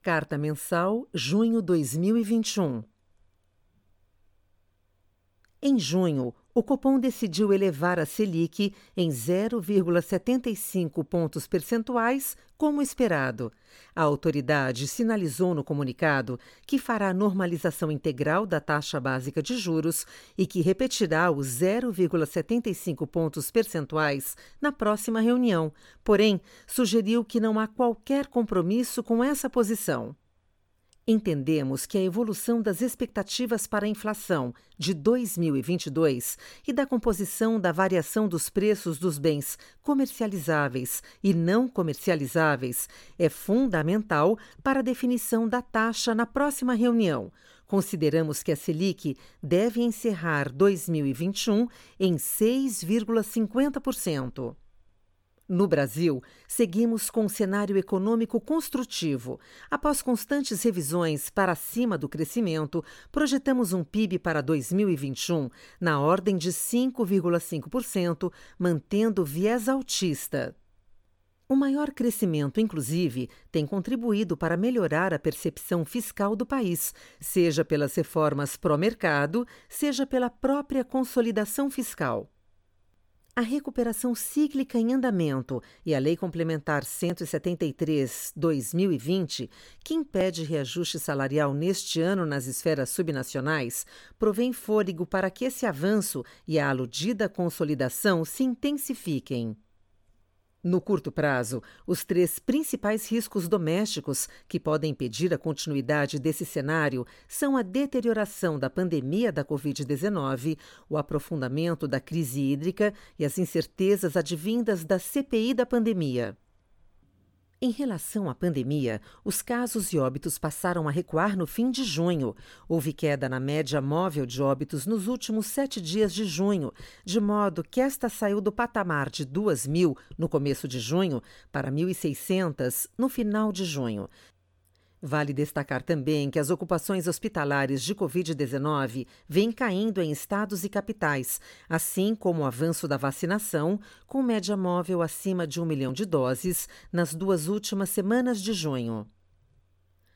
Carta Mensal, junho 2021. Em junho, o Copom decidiu elevar a Selic em 0,75 pontos percentuais, como esperado. A autoridade sinalizou no comunicado que fará normalização integral da taxa básica de juros e que repetirá os 0,75 pontos percentuais na próxima reunião, porém, sugeriu que não há qualquer compromisso com essa posição. Entendemos que a evolução das expectativas para a inflação de 2022 e da composição da variação dos preços dos bens comercializáveis e não comercializáveis é fundamental para a definição da taxa na próxima reunião. Consideramos que a Selic deve encerrar 2021 em 6,50%. No Brasil, seguimos com um cenário econômico construtivo. Após constantes revisões para cima do crescimento, projetamos um PIB para 2021 na ordem de 5,5%, mantendo viés altista. O maior crescimento, inclusive, tem contribuído para melhorar a percepção fiscal do país, seja pelas reformas pró-mercado, seja pela própria consolidação fiscal. A recuperação cíclica em andamento e a Lei Complementar 173/2020, que impede reajuste salarial neste ano nas esferas subnacionais, provém fôlego para que esse avanço e a aludida consolidação se intensifiquem. No curto prazo, os três principais riscos domésticos que podem impedir a continuidade desse cenário são a deterioração da pandemia da Covid-19, o aprofundamento da crise hídrica e as incertezas advindas da CPI da pandemia. Em relação à pandemia, os casos e óbitos passaram a recuar no fim de junho. Houve queda na média móvel de óbitos nos últimos sete dias de junho, de modo que esta saiu do patamar de 2 mil no começo de junho para 1.600 no final de junho. Vale destacar também que as ocupações hospitalares de Covid-19 vêm caindo em estados e capitais, assim como o avanço da vacinação, com média móvel acima de um milhão de doses nas duas últimas semanas de junho.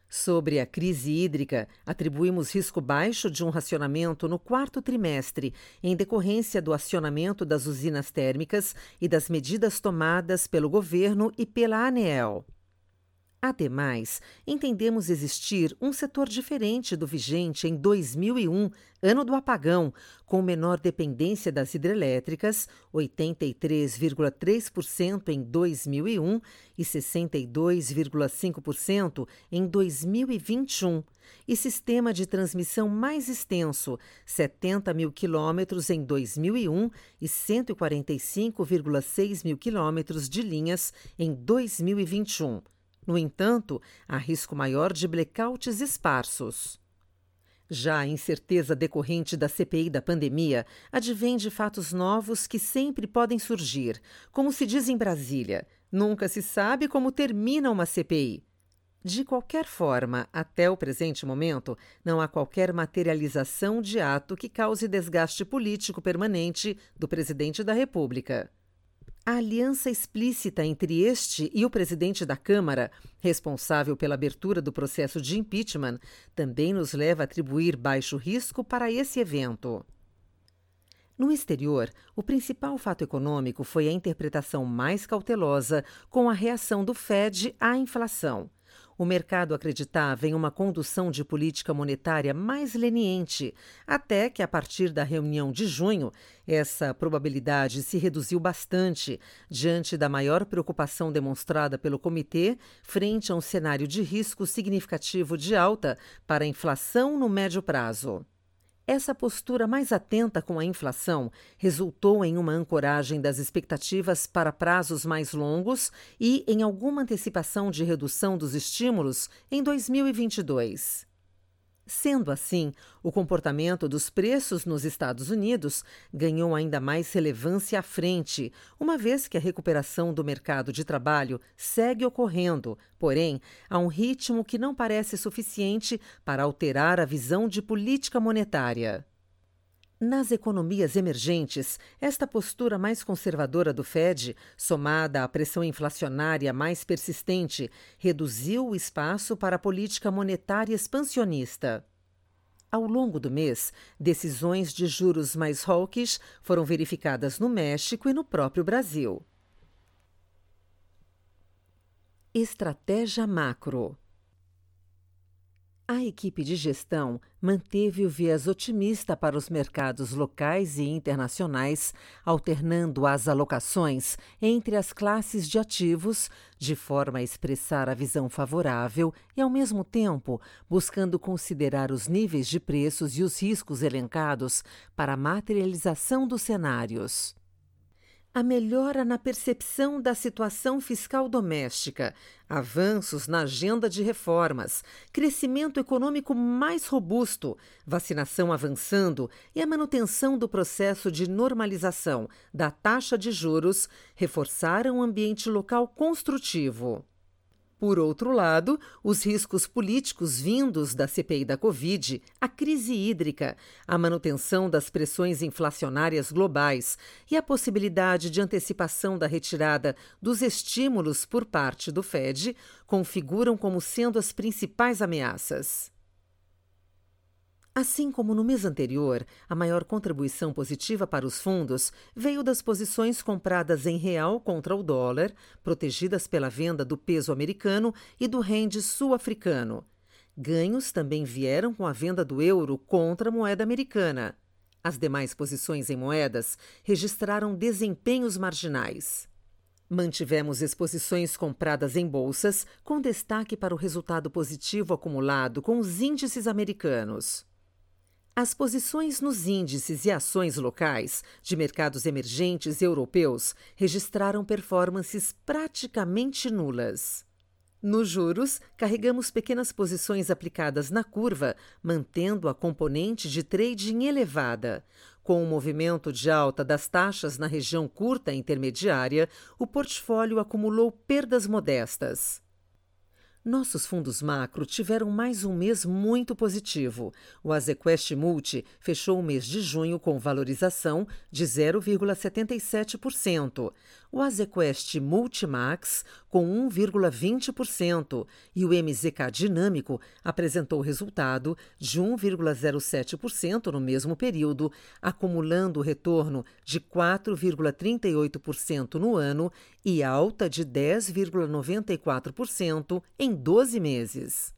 Sobre a crise hídrica, atribuímos risco baixo de um racionamento no quarto trimestre, em decorrência do acionamento das usinas térmicas e das medidas tomadas pelo governo e pela ANEEL. Ademais, entendemos existir um setor diferente do vigente em 2001, ano do apagão, com menor dependência das hidrelétricas, 83,3% em 2001 e 62,5% em 2021, e sistema de transmissão mais extenso, 70 mil quilômetros em 2001 e 145,6 mil quilômetros de linhas em 2021 no entanto, há risco maior de blackouts esparsos. Já a incerteza decorrente da CPI da pandemia advém de fatos novos que sempre podem surgir. Como se diz em Brasília, nunca se sabe como termina uma CPI. De qualquer forma, até o presente momento, não há qualquer materialização de ato que cause desgaste político permanente do presidente da República. A aliança explícita entre este e o presidente da Câmara, responsável pela abertura do processo de impeachment, também nos leva a atribuir baixo risco para esse evento. No exterior, o principal fato econômico foi a interpretação mais cautelosa com a reação do Fed à inflação. O mercado acreditava em uma condução de política monetária mais leniente, até que, a partir da reunião de junho, essa probabilidade se reduziu bastante, diante da maior preocupação demonstrada pelo comitê frente a um cenário de risco significativo de alta para a inflação no médio prazo. Essa postura mais atenta com a inflação resultou em uma ancoragem das expectativas para prazos mais longos e em alguma antecipação de redução dos estímulos em 2022. Sendo assim, o comportamento dos preços nos Estados Unidos ganhou ainda mais relevância à frente, uma vez que a recuperação do mercado de trabalho segue ocorrendo, porém, a um ritmo que não parece suficiente para alterar a visão de política monetária. Nas economias emergentes, esta postura mais conservadora do Fed, somada à pressão inflacionária mais persistente, reduziu o espaço para a política monetária expansionista. Ao longo do mês, decisões de juros mais hawkish foram verificadas no México e no próprio Brasil. Estratégia macro. A equipe de gestão manteve o viés otimista para os mercados locais e internacionais, alternando as alocações entre as classes de ativos, de forma a expressar a visão favorável e, ao mesmo tempo, buscando considerar os níveis de preços e os riscos elencados para a materialização dos cenários a melhora na percepção da situação fiscal doméstica, avanços na agenda de reformas, crescimento econômico mais robusto, vacinação avançando e a manutenção do processo de normalização da taxa de juros reforçaram o ambiente local construtivo. Por outro lado, os riscos políticos vindos da CPI da Covid, a crise hídrica, a manutenção das pressões inflacionárias globais e a possibilidade de antecipação da retirada dos estímulos por parte do Fed configuram como sendo as principais ameaças. Assim como no mês anterior, a maior contribuição positiva para os fundos veio das posições compradas em real contra o dólar, protegidas pela venda do peso americano e do rende sul-africano. Ganhos também vieram com a venda do euro contra a moeda americana. As demais posições em moedas registraram desempenhos marginais. Mantivemos exposições compradas em bolsas, com destaque para o resultado positivo acumulado com os índices americanos. As posições nos índices e ações locais de mercados emergentes europeus registraram performances praticamente nulas. Nos juros, carregamos pequenas posições aplicadas na curva, mantendo a componente de trading elevada. Com o movimento de alta das taxas na região curta e intermediária, o portfólio acumulou perdas modestas. Nossos fundos macro tiveram mais um mês muito positivo. O Azequest Multi fechou o mês de junho com valorização de 0,77%, o Azequest Multimax com 1,20% e o MZK Dinâmico apresentou resultado de 1,07% no mesmo período, acumulando retorno de 4,38% no ano e alta de 10,94% em 12 meses.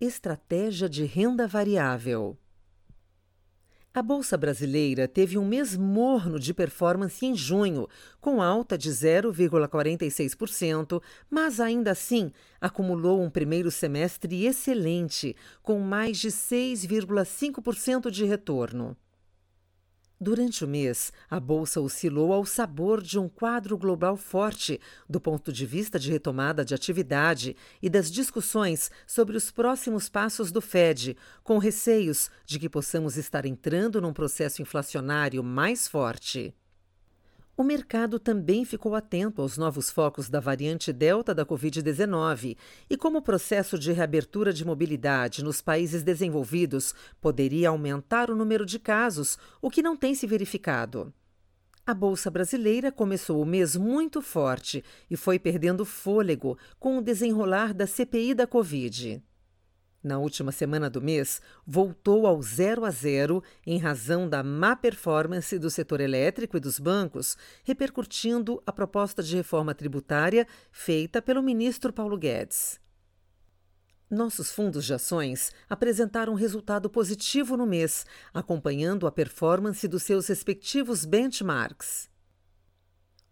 Estratégia de renda variável. A Bolsa Brasileira teve um mês morno de performance em junho, com alta de 0,46%, mas ainda assim acumulou um primeiro semestre excelente, com mais de 6,5% de retorno. Durante o mês, a bolsa oscilou ao sabor de um quadro global forte do ponto de vista de retomada de atividade e das discussões sobre os próximos passos do Fed, com receios de que possamos estar entrando num processo inflacionário mais forte. O mercado também ficou atento aos novos focos da variante Delta da Covid-19 e como o processo de reabertura de mobilidade nos países desenvolvidos poderia aumentar o número de casos, o que não tem se verificado. A Bolsa Brasileira começou o mês muito forte e foi perdendo fôlego com o desenrolar da CPI da Covid na última semana do mês, voltou ao zero a zero em razão da má performance do setor elétrico e dos bancos, repercutindo a proposta de reforma tributária feita pelo ministro Paulo Guedes. Nossos fundos de ações apresentaram resultado positivo no mês, acompanhando a performance dos seus respectivos benchmarks.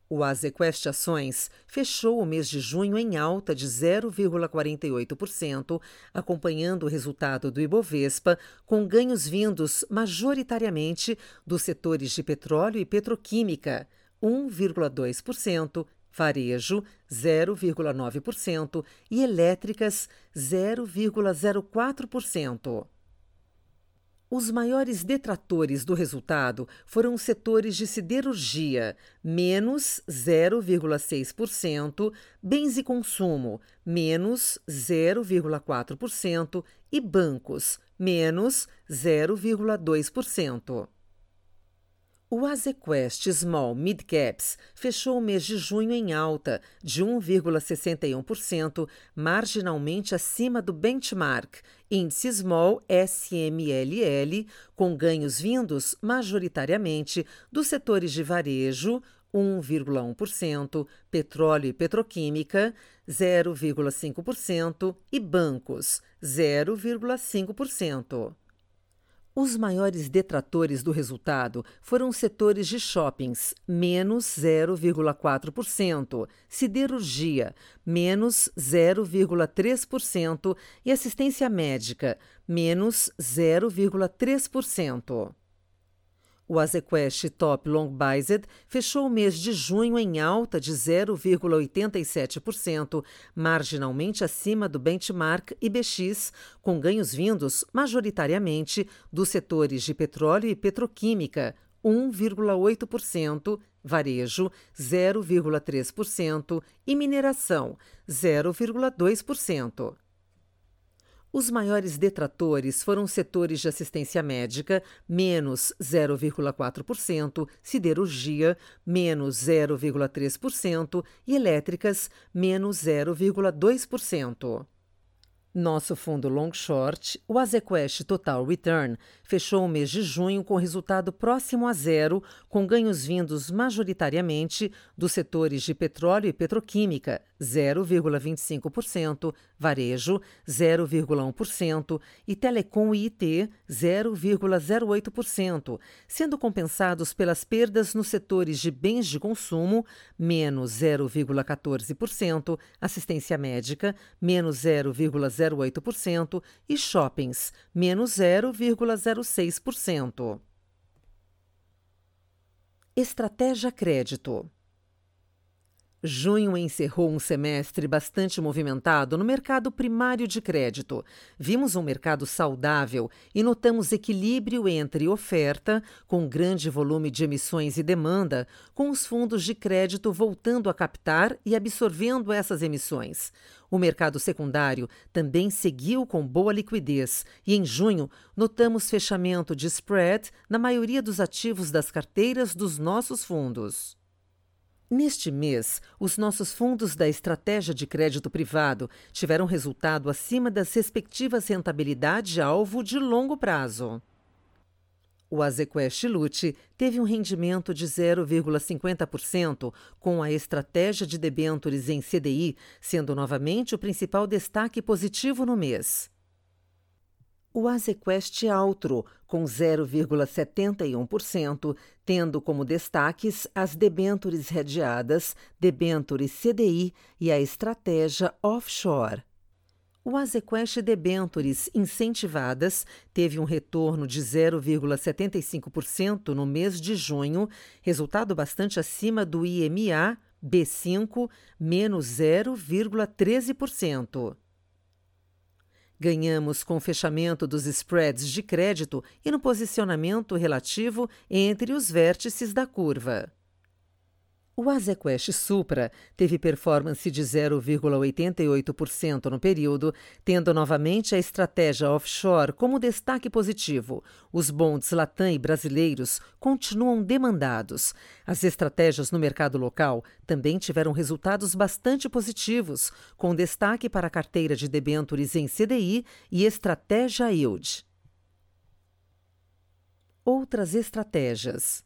O Azequest Ações fechou o mês de junho em alta de 0,48%, acompanhando o resultado do Ibovespa, com ganhos vindos majoritariamente dos setores de petróleo e petroquímica, 1,2%, varejo 0,9% e elétricas 0,04%. Os maiores detratores do resultado foram os setores de siderurgia, menos 0,6%, bens e consumo, menos 0,4%, e bancos, menos 0,2%. O Azequest Small Mid Caps fechou o mês de junho em alta de 1,61%, marginalmente acima do benchmark, índice Small SMLL, com ganhos vindos majoritariamente dos setores de varejo, 1,1%, petróleo e petroquímica, 0,5% e bancos, 0,5%. Os maiores detratores do resultado foram setores de shoppings, menos 0,4%, siderurgia, menos 0,3% e assistência médica, menos 0,3%. O Azequest Top Long Bized fechou o mês de junho em alta de 0,87%, marginalmente acima do benchmark IBX, com ganhos vindos majoritariamente dos setores de petróleo e petroquímica, 1,8%, varejo, 0,3% e mineração, 0,2%. Os maiores detratores foram setores de assistência médica, menos 0,4%, siderurgia, menos 0,3% e elétricas, menos 0,2%. Nosso fundo long short, o Azequest Total Return, fechou o mês de junho com resultado próximo a zero, com ganhos vindos majoritariamente dos setores de petróleo e petroquímica, 0,25%, varejo, 0,1% e telecom e IT, 0,08%, sendo compensados pelas perdas nos setores de bens de consumo, menos 0,14%, assistência médica, menos 0,08% e shoppings, menos 0,06%. Estratégia Crédito Junho encerrou um semestre bastante movimentado no mercado primário de crédito. Vimos um mercado saudável e notamos equilíbrio entre oferta, com grande volume de emissões e demanda, com os fundos de crédito voltando a captar e absorvendo essas emissões. O mercado secundário também seguiu com boa liquidez e, em junho, notamos fechamento de spread na maioria dos ativos das carteiras dos nossos fundos. Neste mês, os nossos fundos da estratégia de crédito privado tiveram resultado acima das respectivas rentabilidade-alvo de longo prazo. O Azequest Lute teve um rendimento de 0,50%, com a estratégia de debêntures em CDI sendo novamente o principal destaque positivo no mês o Azequest Altro, com 0,71%, tendo como destaques as debêntures redeadas, debêntures CDI e a estratégia offshore. O Azequest Debêntures incentivadas teve um retorno de 0,75% no mês de junho, resultado bastante acima do IMA B5, menos 0,13%. Ganhamos com o fechamento dos spreads de crédito e no posicionamento relativo entre os vértices da curva. O Azequest Supra teve performance de 0,88% no período, tendo novamente a estratégia offshore como destaque positivo. Os bonds Latam e brasileiros continuam demandados. As estratégias no mercado local também tiveram resultados bastante positivos, com destaque para a carteira de debêntures em CDI e estratégia yield. Outras estratégias.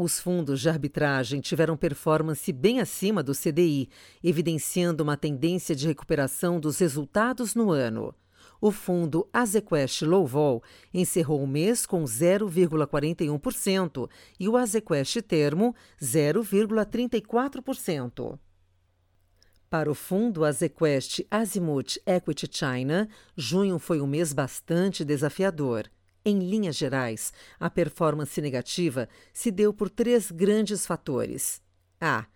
Os fundos de arbitragem tiveram performance bem acima do CDI, evidenciando uma tendência de recuperação dos resultados no ano. O fundo Azequest Low Vol encerrou o mês com 0,41% e o Azequest Termo 0,34%. Para o fundo Azequest Azimuth Equity China, junho foi um mês bastante desafiador. Em linhas gerais, a performance negativa se deu por três grandes fatores. A.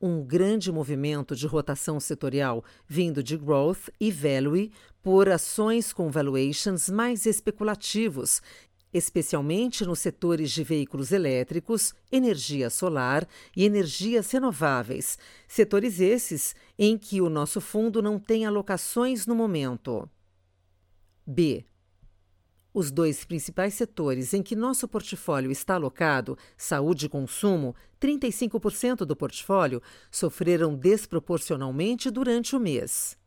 Um grande movimento de rotação setorial vindo de growth e value, por ações com valuations mais especulativos, especialmente nos setores de veículos elétricos, energia solar e energias renováveis, setores esses em que o nosso fundo não tem alocações no momento. B. Os dois principais setores em que nosso portfólio está alocado, saúde e consumo, 35% do portfólio, sofreram desproporcionalmente durante o mês.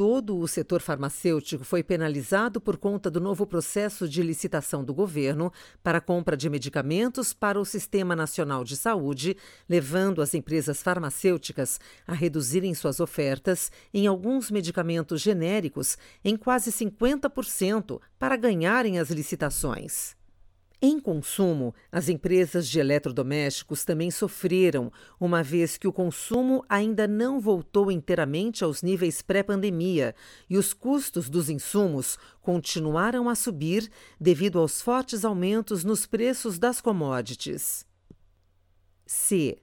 Todo o setor farmacêutico foi penalizado por conta do novo processo de licitação do governo para compra de medicamentos para o Sistema Nacional de Saúde, levando as empresas farmacêuticas a reduzirem suas ofertas em alguns medicamentos genéricos em quase 50% para ganharem as licitações. Em consumo, as empresas de eletrodomésticos também sofreram, uma vez que o consumo ainda não voltou inteiramente aos níveis pré-pandemia e os custos dos insumos continuaram a subir devido aos fortes aumentos nos preços das commodities. C.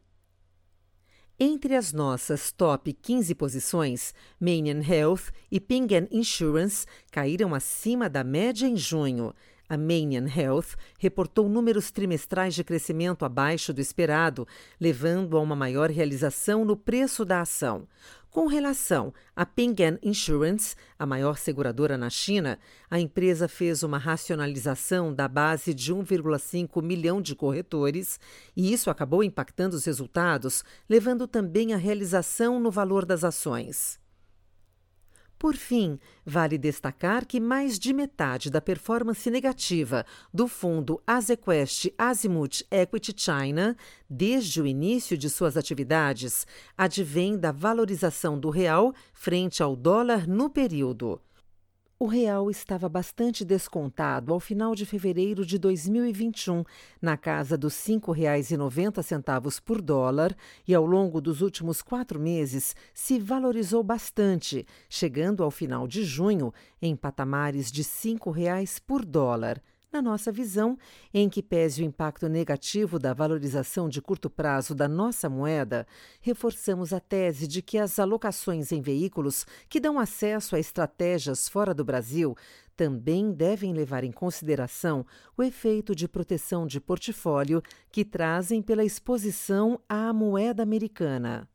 Entre as nossas top 15 posições, Manian Health e Ping Insurance caíram acima da média em junho. A Manian Health reportou números trimestrais de crescimento abaixo do esperado, levando a uma maior realização no preço da ação. Com relação à Ping Insurance, a maior seguradora na China, a empresa fez uma racionalização da base de 1,5 milhão de corretores e isso acabou impactando os resultados, levando também à realização no valor das ações. Por fim, vale destacar que mais de metade da performance negativa do fundo Azequest Azimuth Equity China, desde o início de suas atividades, advém da valorização do real frente ao dólar no período. O real estava bastante descontado ao final de fevereiro de 2021, na casa dos R$ 5,90 por dólar, e ao longo dos últimos quatro meses se valorizou bastante, chegando ao final de junho em patamares de R$ 5,00 por dólar na nossa visão, em que pese o impacto negativo da valorização de curto prazo da nossa moeda, reforçamos a tese de que as alocações em veículos que dão acesso a estratégias fora do Brasil também devem levar em consideração o efeito de proteção de portfólio que trazem pela exposição à moeda americana.